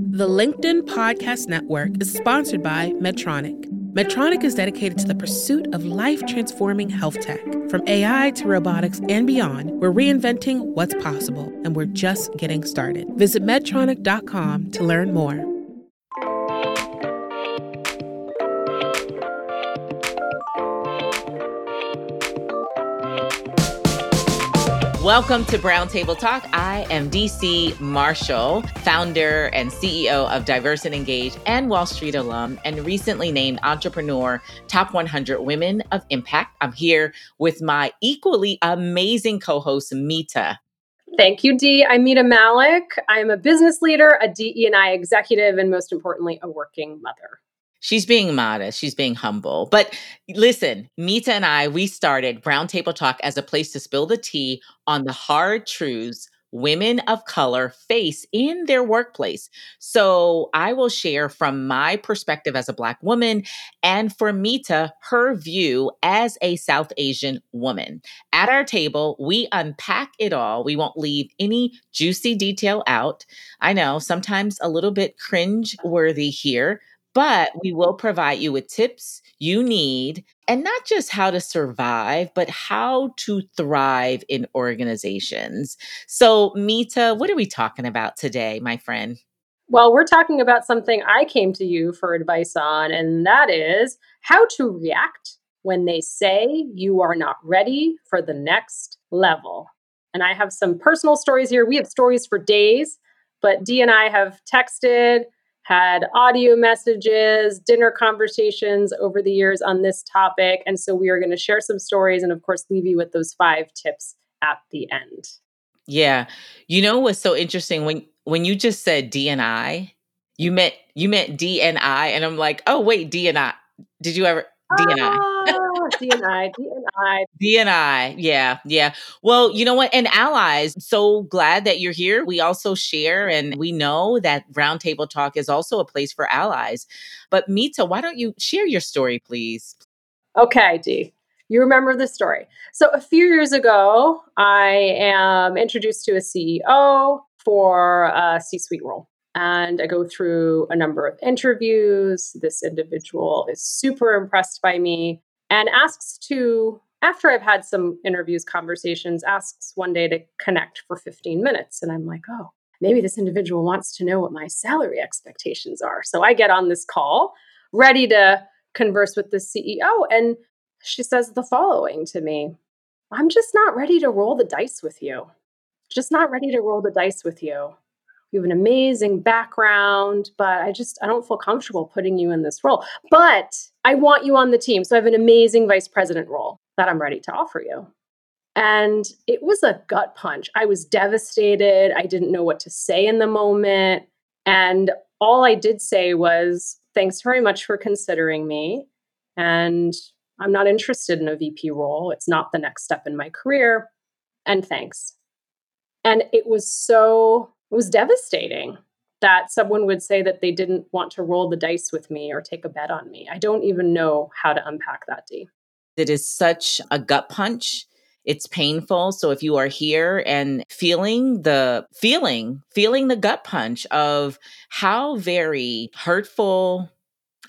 The LinkedIn Podcast Network is sponsored by Medtronic. Medtronic is dedicated to the pursuit of life transforming health tech. From AI to robotics and beyond, we're reinventing what's possible, and we're just getting started. Visit Medtronic.com to learn more. Welcome to Brown Table Talk. I am Dee C. Marshall, founder and CEO of Diverse and Engage and Wall Street alum, and recently named Entrepreneur Top 100 Women of Impact. I'm here with my equally amazing co host, Mita. Thank you, Dee. I'm Mita Mallick. I'm a business leader, a DE&I executive, and most importantly, a working mother. She's being modest. She's being humble. But listen, Mita and I, we started Brown Table Talk as a place to spill the tea on the hard truths women of color face in their workplace. So I will share from my perspective as a Black woman and for Mita, her view as a South Asian woman. At our table, we unpack it all. We won't leave any juicy detail out. I know sometimes a little bit cringe worthy here, but we will provide you with tips you need, and not just how to survive, but how to thrive in organizations. So, Mita, what are we talking about today, my friend? Well, we're talking about something I came to you for advice on, and that is how to react when they say you are not ready for the next level. And I have some personal stories here. We have stories for days, but Dee and I have texted, had audio messages, dinner conversations over the years on this topic. And so we are going to share some stories and, of course, leave you with those five tips at the end. Yeah. You know what's so interesting when when you just said D and I, you meant you meant D and I'm like, oh wait, D and I. Did you ever D and I? Ah, D and I, D and I. D and I. Yeah, yeah. Well, you know what? And allies, so glad that you're here. We also share and we know that Brown Table Talk is also a place for allies. But Mita, why don't you share your story, please? Okay, Dee. You remember the story. So a few years ago, I am introduced to a CEO for a C-suite role and I go through a number of interviews. This individual is super impressed by me and asks to, after I've had some interviews, conversations, asks one day to connect for 15 minutes. And I'm like, oh, maybe this individual wants to know what my salary expectations are. So I get on this call ready to converse with the CEO. And she says the following to me I'm just not ready to roll the dice with you. Just not ready to roll the dice with you you have an amazing background, but I just I don't feel comfortable putting you in this role. But I want you on the team. So I have an amazing vice president role that I'm ready to offer you. And it was a gut punch. I was devastated. I didn't know what to say in the moment. And all I did say was, thanks very much for considering me. And I'm not interested in a VP role. It's not the next step in my career. And thanks. And it was so it was devastating that someone would say that they didn't want to roll the dice with me or take a bet on me. I don't even know how to unpack that, Dee. It is such a gut punch. It's painful. So if you are here and feeling the feeling, feeling the gut punch of how very hurtful,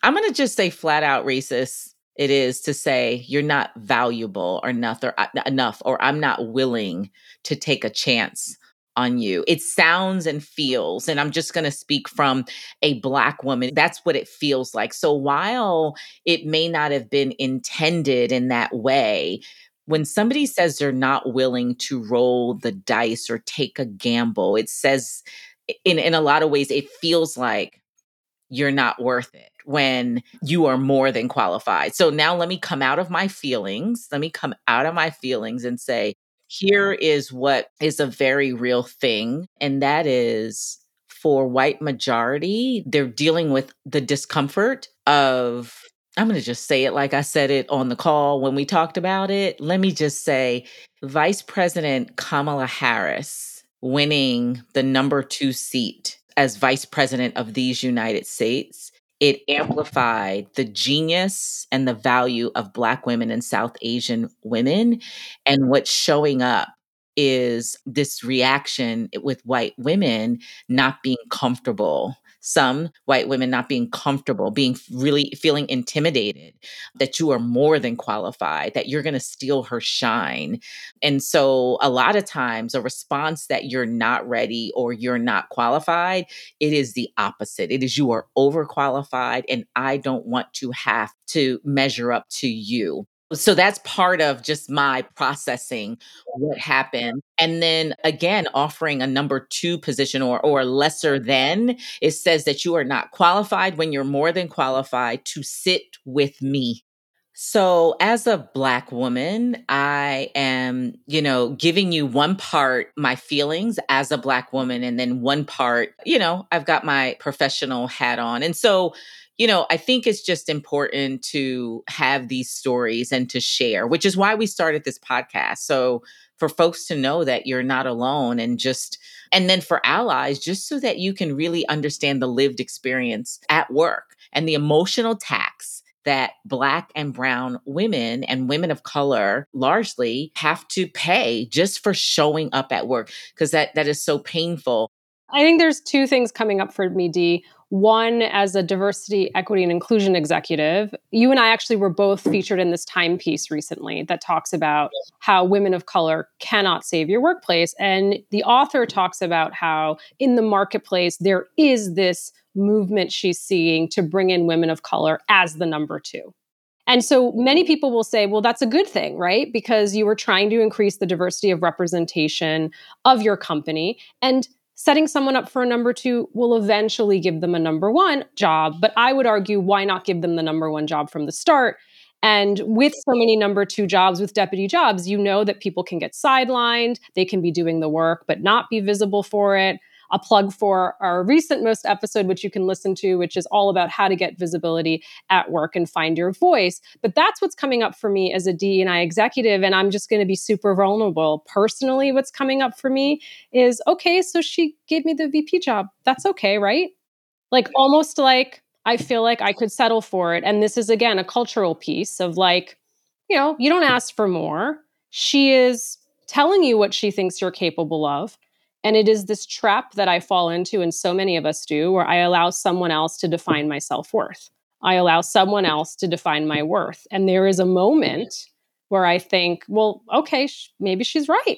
I'm going to just say flat out racist it is to say you're not valuable or enough or uh, enough or I'm not willing to take a chance on you. It sounds and feels, and I'm just going to speak from a Black woman. That's what it feels like. So while it may not have been intended in that way, when somebody says they're not willing to roll the dice or take a gamble, it says in, in a lot of ways, it feels like you're not worth it when you are more than qualified. So now let me come out of my feelings. Let me come out of my feelings and say, here is what is a very real thing, and that is for white majority, they're dealing with the discomfort of I'm going to just say it like I said it on the call when we talked about it. Let me just say Vice President Kamala Harris winning the number 2 seat as vice president of these United States it amplified the genius and the value of Black women and South Asian women. And what's showing up is this reaction with white women not being comfortable some white women not being comfortable, being really feeling intimidated that you are more than qualified, that you're going to steal her shine. And so, a lot of times, a response that you're not ready or you're not qualified, it is the opposite. It is you are overqualified, and I don't want to have to measure up to you. So that's part of just my processing what happened. And then again, offering a number two position or or lesser than, it says that you are not qualified when you're more than qualified to sit with me. So, as a Black woman, I am, you know, giving you one part my feelings as a Black woman, and then one part, you know, I've got my professional hat on. And so, you know, I think it's just important to have these stories and to share, which is why we started this podcast. So, for folks to know that you're not alone and just, and then for allies, just so that you can really understand the lived experience at work and the emotional tax that Black and Brown women and women of color largely have to pay just for showing up at work because that, that is so painful. I think there's two things coming up for me, Dee. One, as a diversity, equity, and inclusion executive, you and I actually were both featured in this timepiece recently that talks about how women of color cannot save your workplace. And the author talks about how in the marketplace, there is this movement she's seeing to bring in women of color as the number two. And so many people will say, well, that's a good thing, right? Because you were trying to increase the diversity of representation of your company. And setting someone up for a number two will eventually give them a number one job. But I would argue, why not give them the number one job from the start? And with so many number two jobs, with deputy jobs, you know that people can get sidelined, they can be doing the work, but not be visible for it a plug for our recent most episode, which you can listen to, which is all about how to get visibility at work and find your voice. But that's what's coming up for me as a DEI executive. And I'm just going to be super vulnerable. Personally, what's coming up for me is okay, so she gave me the VP job. That's okay, right? Like almost like I feel like I could settle for it. And this is again a cultural piece of like, you know, you don't ask for more. She is telling you what she thinks you're capable of. And it is this trap that I fall into, and so many of us do, where I allow someone else to define my self worth. I allow someone else to define my worth. And there is a moment where I think, well, okay, sh- maybe she's right.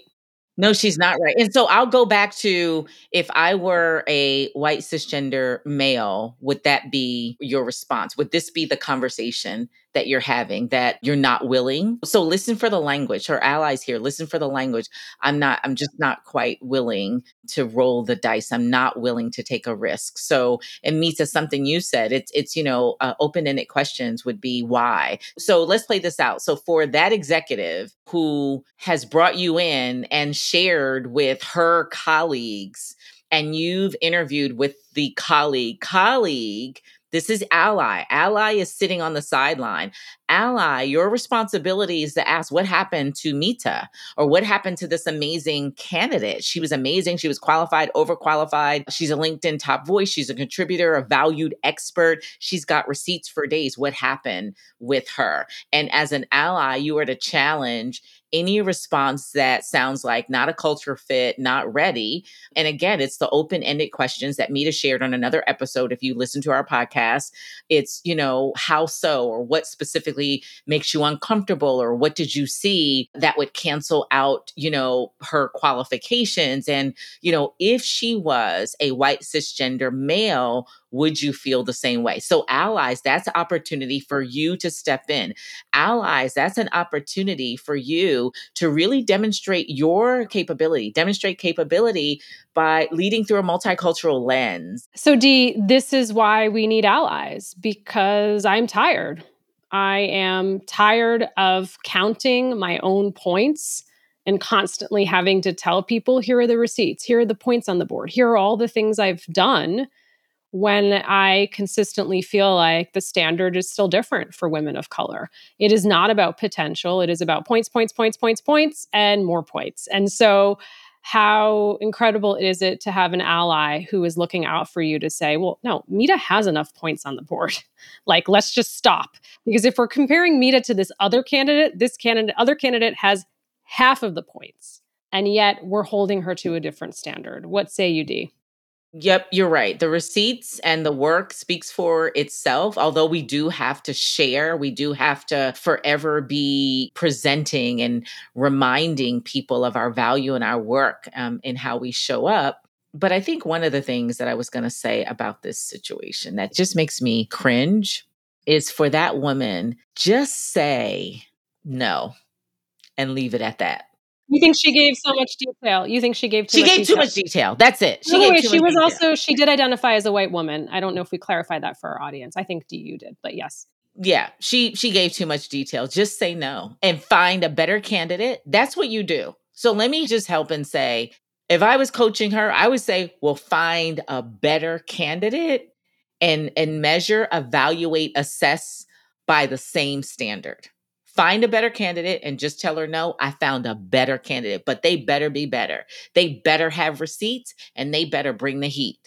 No, she's not right. And so I'll go back to if I were a white cisgender male, would that be your response? Would this be the conversation that you're having that you're not willing. So listen for the language. Her allies here, listen for the language. I'm not, I'm just not quite willing to roll the dice. I'm not willing to take a risk. So it meets as something you said. It's, it's, you know, uh, open ended questions would be why. So let's play this out. So for that executive who has brought you in and shared with her colleagues, and you've interviewed with the colleague, colleague this is ally. Ally is sitting on the sideline. Ally, your responsibility is to ask what happened to Mita or what happened to this amazing candidate. She was amazing. She was qualified, overqualified. She's a LinkedIn top voice. She's a contributor, a valued expert. She's got receipts for days. What happened with her? And as an ally, you are to challenge any response that sounds like not a culture fit, not ready. And again, it's the open ended questions that Mita shared on another episode. If you listen to our podcast, it's, you know, how so, or what specifically makes you uncomfortable, or what did you see that would cancel out, you know, her qualifications? And, you know, if she was a white cisgender male, would you feel the same way? So, allies, that's an opportunity for you to step in. Allies, that's an opportunity for you to really demonstrate your capability, demonstrate capability by leading through a multicultural lens. So, Dee, this is why we need allies because I'm tired. I am tired of counting my own points and constantly having to tell people here are the receipts, here are the points on the board, here are all the things I've done when I consistently feel like the standard is still different for women of color. It is not about potential, it is about points, points, points, points, points, and more points. And so, how incredible is it to have an ally who is looking out for you to say, well, no, Mita has enough points on the board. like, let's just stop. Because if we're comparing Mita to this other candidate, this candidate, other candidate has half of the points. And yet we're holding her to a different standard. What say you, Dee? Yep, you're right. The receipts and the work speaks for itself. Although we do have to share, we do have to forever be presenting and reminding people of our value and our work um, and how we show up. But I think one of the things that I was going to say about this situation that just makes me cringe is for that woman, just say no and leave it at that. You think she gave so much detail? You think she gave too she much gave detail? too much detail. That's it. She By the gave way, she was detail. also she did identify as a white woman. I don't know if we clarified that for our audience. I think you did, but yes. yeah she she gave too much detail just say no and find a better candidate that's what you do so let me just help and say if i was coaching her i would say well find a better candidate and and measure evaluate assess by the same standard find a better candidate and just tell her no i found a better candidate but they better be better they better have receipts and they better bring the heat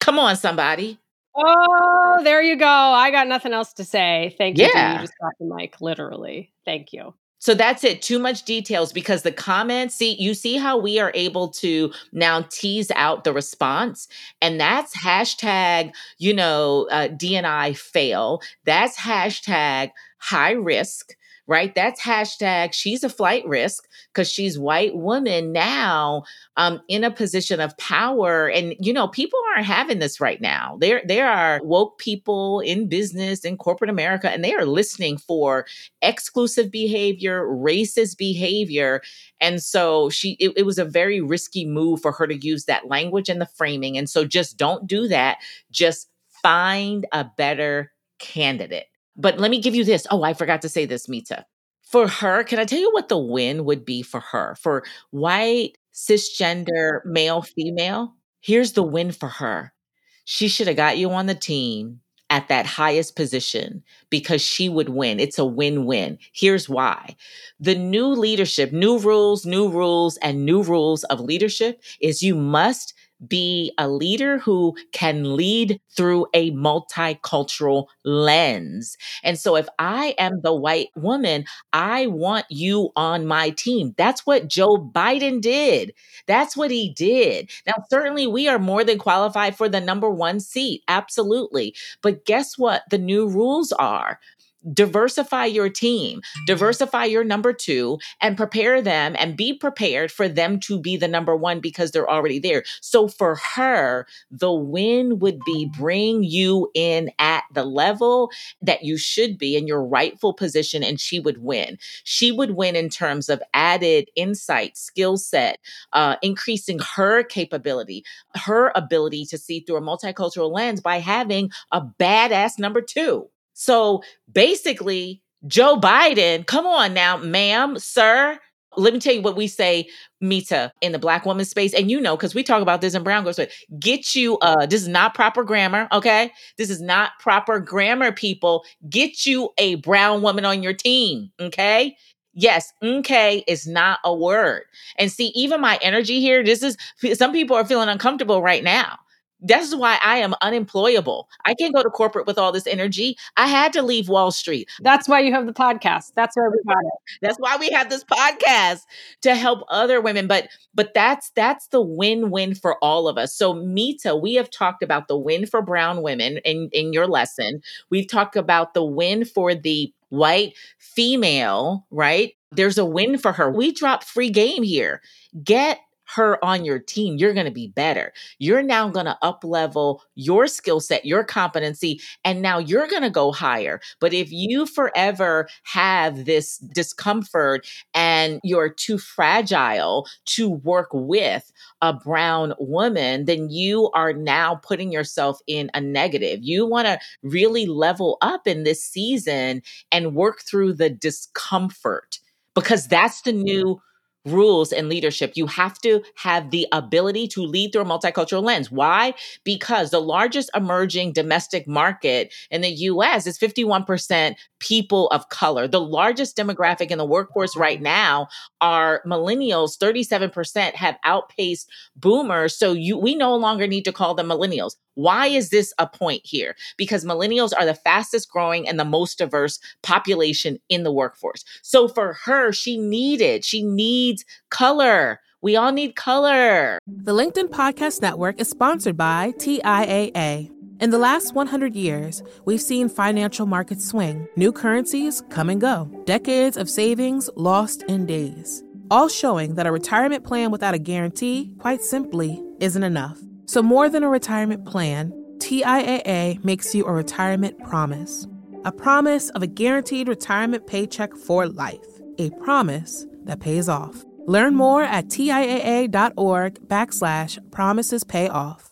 come on somebody Oh, there you go. I got nothing else to say. Thank you. Yeah. You just got the mic, literally. Thank you. So that's it. Too much details because the comments, see, you see how we are able to now tease out the response. And that's hashtag, you know, uh, DNI fail. That's hashtag high risk, right? That's hashtag she's a flight risk because she's white woman now um, in a position of power. And, you know, people aren't having this right now. There, there are woke people in business in corporate America, and they are listening for exclusive behavior, racist behavior. And so she it, it was a very risky move for her to use that language and the framing. And so just don't do that. Just find a better candidate. But let me give you this. Oh, I forgot to say this, Mita. For her, can I tell you what the win would be for her? For white, cisgender, male, female, here's the win for her. She should have got you on the team at that highest position because she would win. It's a win win. Here's why the new leadership, new rules, new rules, and new rules of leadership is you must be a leader who can lead through a multicultural lens. And so, if I am the white woman, I want you on my team. That's what Joe Biden did. That's what he did. Now, certainly, we are more than qualified for the number one seat. Absolutely. But guess what? The new rules are diversify your team, diversify your number two, and prepare them and be prepared for them to be the number one because they're already there. So for her, the win would be bring you in at the level that you should be in your rightful position, and she would win. She would win in terms of added insight, skill set, uh, increasing her capability, her ability to see through a multicultural lens by having a badass number two. So basically, Joe Biden, come on now, ma'am, sir. Let me tell you what we say, Mita, in the black woman space. And you know, because we talk about this in Brown Girls, Space. Get you, uh, this is not proper grammar, okay? This is not proper grammar, people. Get you a brown woman on your team, okay? Yes, okay is not a word. And see, even my energy here, this is some people are feeling uncomfortable right now. This is why I am unemployable. I can't go to corporate with all this energy. I had to leave Wall Street. That's why you have the podcast. That's where we got it. That's why we have this podcast to help other women. But but that's that's the win-win for all of us. So Mita, we have talked about the win for brown women in, in your lesson. We've talked about the win for the white female, right? There's a win for her. We drop free game here. Get her on your team, you're going to be better. You're now going to up level your skill set, your competency, and now you're going to go higher. But if you forever have this discomfort and you're too fragile to work with a brown woman, then you are now putting yourself in a negative. You want to really level up in this season and work through the discomfort because that's the new rules and leadership. You have to have the ability to lead through a multicultural lens. Why? Because the largest emerging domestic market in the US is 51% people of color. The largest demographic in the workforce right now are millennials. 37% have outpaced boomers. So you we no longer need to call them millennials. Why is this a point here? Because millennials are the fastest growing and the most diverse population in the workforce. So for her, she needed, she needs color. We all need color. The LinkedIn Podcast Network is sponsored by TIAA. In the last 100 years, we've seen financial markets swing, new currencies come and go, decades of savings lost in days, all showing that a retirement plan without a guarantee, quite simply, isn't enough. So, more than a retirement plan, TIAA makes you a retirement promise a promise of a guaranteed retirement paycheck for life, a promise that pays off. Learn more at TIAA.org backslash promises pay off.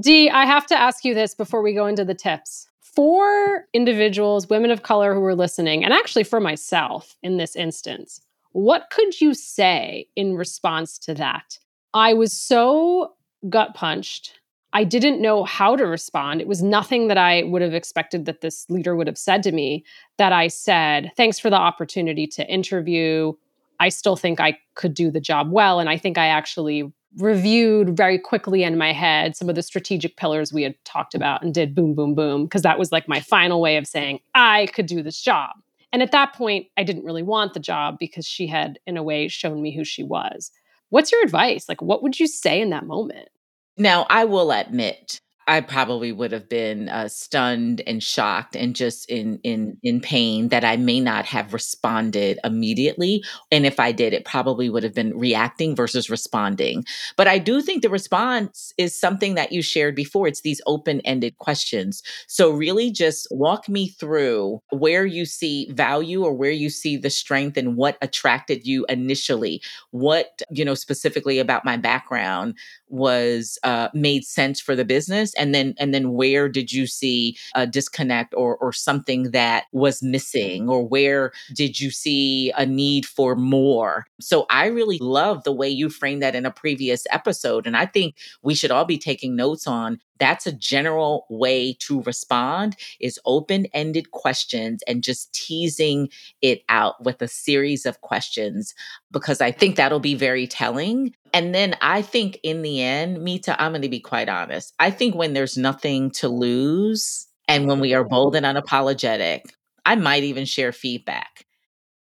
Dee, I have to ask you this before we go into the tips. For individuals, women of color who are listening, and actually for myself in this instance, what could you say in response to that? I was so gut punched. I didn't know how to respond. It was nothing that I would have expected that this leader would have said to me that I said, Thanks for the opportunity to interview. I still think I could do the job well. And I think I actually reviewed very quickly in my head some of the strategic pillars we had talked about and did boom, boom, boom, because that was like my final way of saying I could do this job. And at that point, I didn't really want the job because she had, in a way, shown me who she was. What's your advice? Like, what would you say in that moment? Now, I will admit, I probably would have been uh, stunned and shocked and just in in in pain that I may not have responded immediately. And if I did, it probably would have been reacting versus responding. But I do think the response is something that you shared before. It's these open ended questions. So really, just walk me through where you see value or where you see the strength and what attracted you initially. What you know specifically about my background was uh, made sense for the business and then and then where did you see a disconnect or or something that was missing? Or where did you see a need for more? So i really love the way you framed that in a previous episode and i think we should all be taking notes on that's a general way to respond is open-ended questions and just teasing it out with a series of questions because i think that'll be very telling and then i think in the end mita i'm going to be quite honest i think when there's nothing to lose and when we are bold and unapologetic i might even share feedback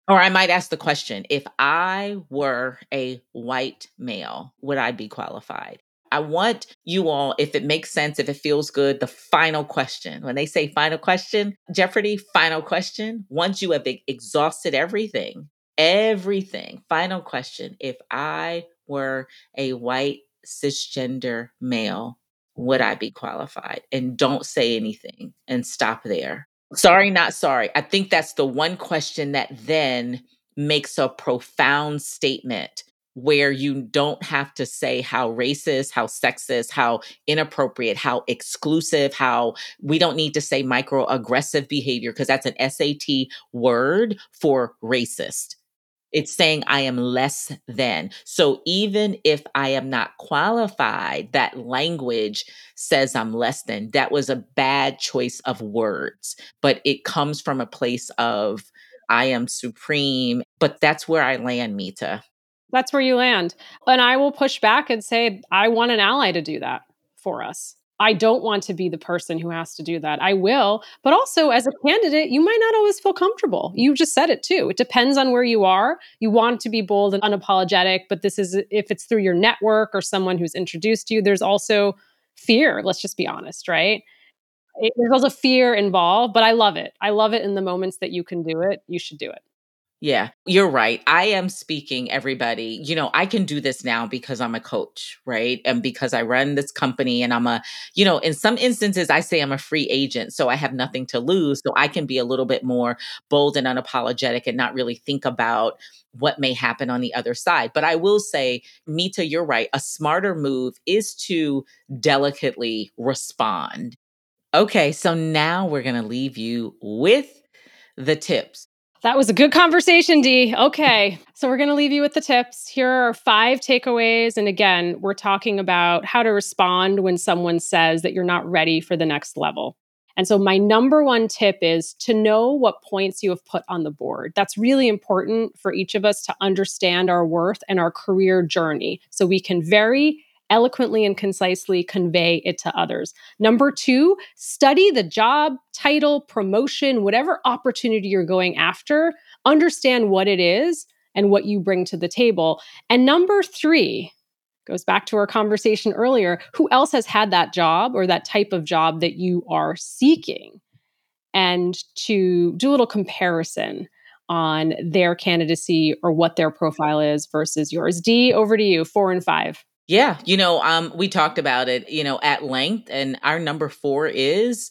or I might ask the question if I were a white male, would I be qualified? I want you all, if it makes sense, if it feels good, the final question. When they say final question, Jeopardy, final question. Once you have exhausted everything, everything, final question. If I were a white cisgender male, would I be qualified? And don't say anything and stop there. Sorry, not sorry. I think that's the one question that then makes a profound statement where you don't have to say how racist, how sexist, how inappropriate, how exclusive, how we don't need to say microaggressive behavior because that's an SAT word for racist. It's saying I am less than. So even if I am not qualified, that language says I'm less than. That was a bad choice of words, but it comes from a place of I am supreme. But that's where I land, Mita. That's where you land. And I will push back and say, I want an ally to do that for us. I don't want to be the person who has to do that. I will, but also as a candidate, you might not always feel comfortable. You just said it too. It depends on where you are. You want to be bold and unapologetic, but this is if it's through your network or someone who's introduced you, there's also fear. Let's just be honest, right? It, there's also fear involved, but I love it. I love it in the moments that you can do it. You should do it. Yeah, you're right. I am speaking, everybody. You know, I can do this now because I'm a coach, right? And because I run this company and I'm a, you know, in some instances, I say I'm a free agent. So I have nothing to lose. So I can be a little bit more bold and unapologetic and not really think about what may happen on the other side. But I will say, Mita, you're right. A smarter move is to delicately respond. Okay, so now we're going to leave you with the tips. That was a good conversation, Dee. Okay. So we're going to leave you with the tips. Here are five takeaways. And again, we're talking about how to respond when someone says that you're not ready for the next level. And so, my number one tip is to know what points you have put on the board. That's really important for each of us to understand our worth and our career journey so we can very eloquently and concisely convey it to others. Number two, study the job, title, promotion, whatever opportunity you're going after, understand what it is and what you bring to the table. And number three, goes back to our conversation earlier who else has had that job or that type of job that you are seeking and to do a little comparison on their candidacy or what their profile is versus yours. Dee, over to you, four and five. Yeah, you know, um, we talked about it, you know, at length, and our number four is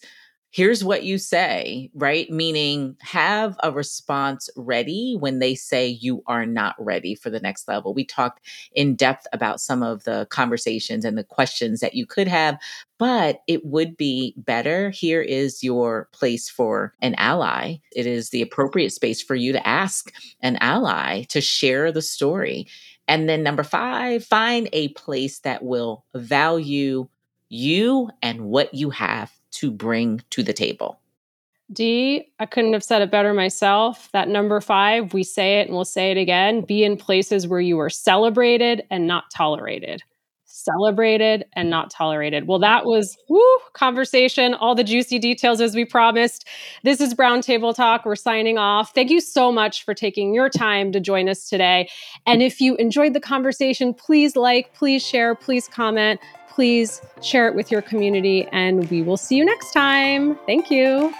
here's what you say, right? Meaning have a response ready when they say you are not ready for the next level. We talked in depth about some of the conversations and the questions that you could have, but it would be better. Here is your place for an ally. It is the appropriate space for you to ask an ally to share the story. And then number five, find a place that will value you and what you have to bring to the table. Dee, I couldn't have said it better myself. That number five, we say it and we'll say it again be in places where you are celebrated and not tolerated celebrated and not tolerated. Well, that was woo, conversation, all the juicy details as we promised. This is Brown Table Talk. We're signing off. Thank you so much for taking your time to join us today. And if you enjoyed the conversation, please like, please share, please comment, please share it with your community, and we will see you next time. Thank you.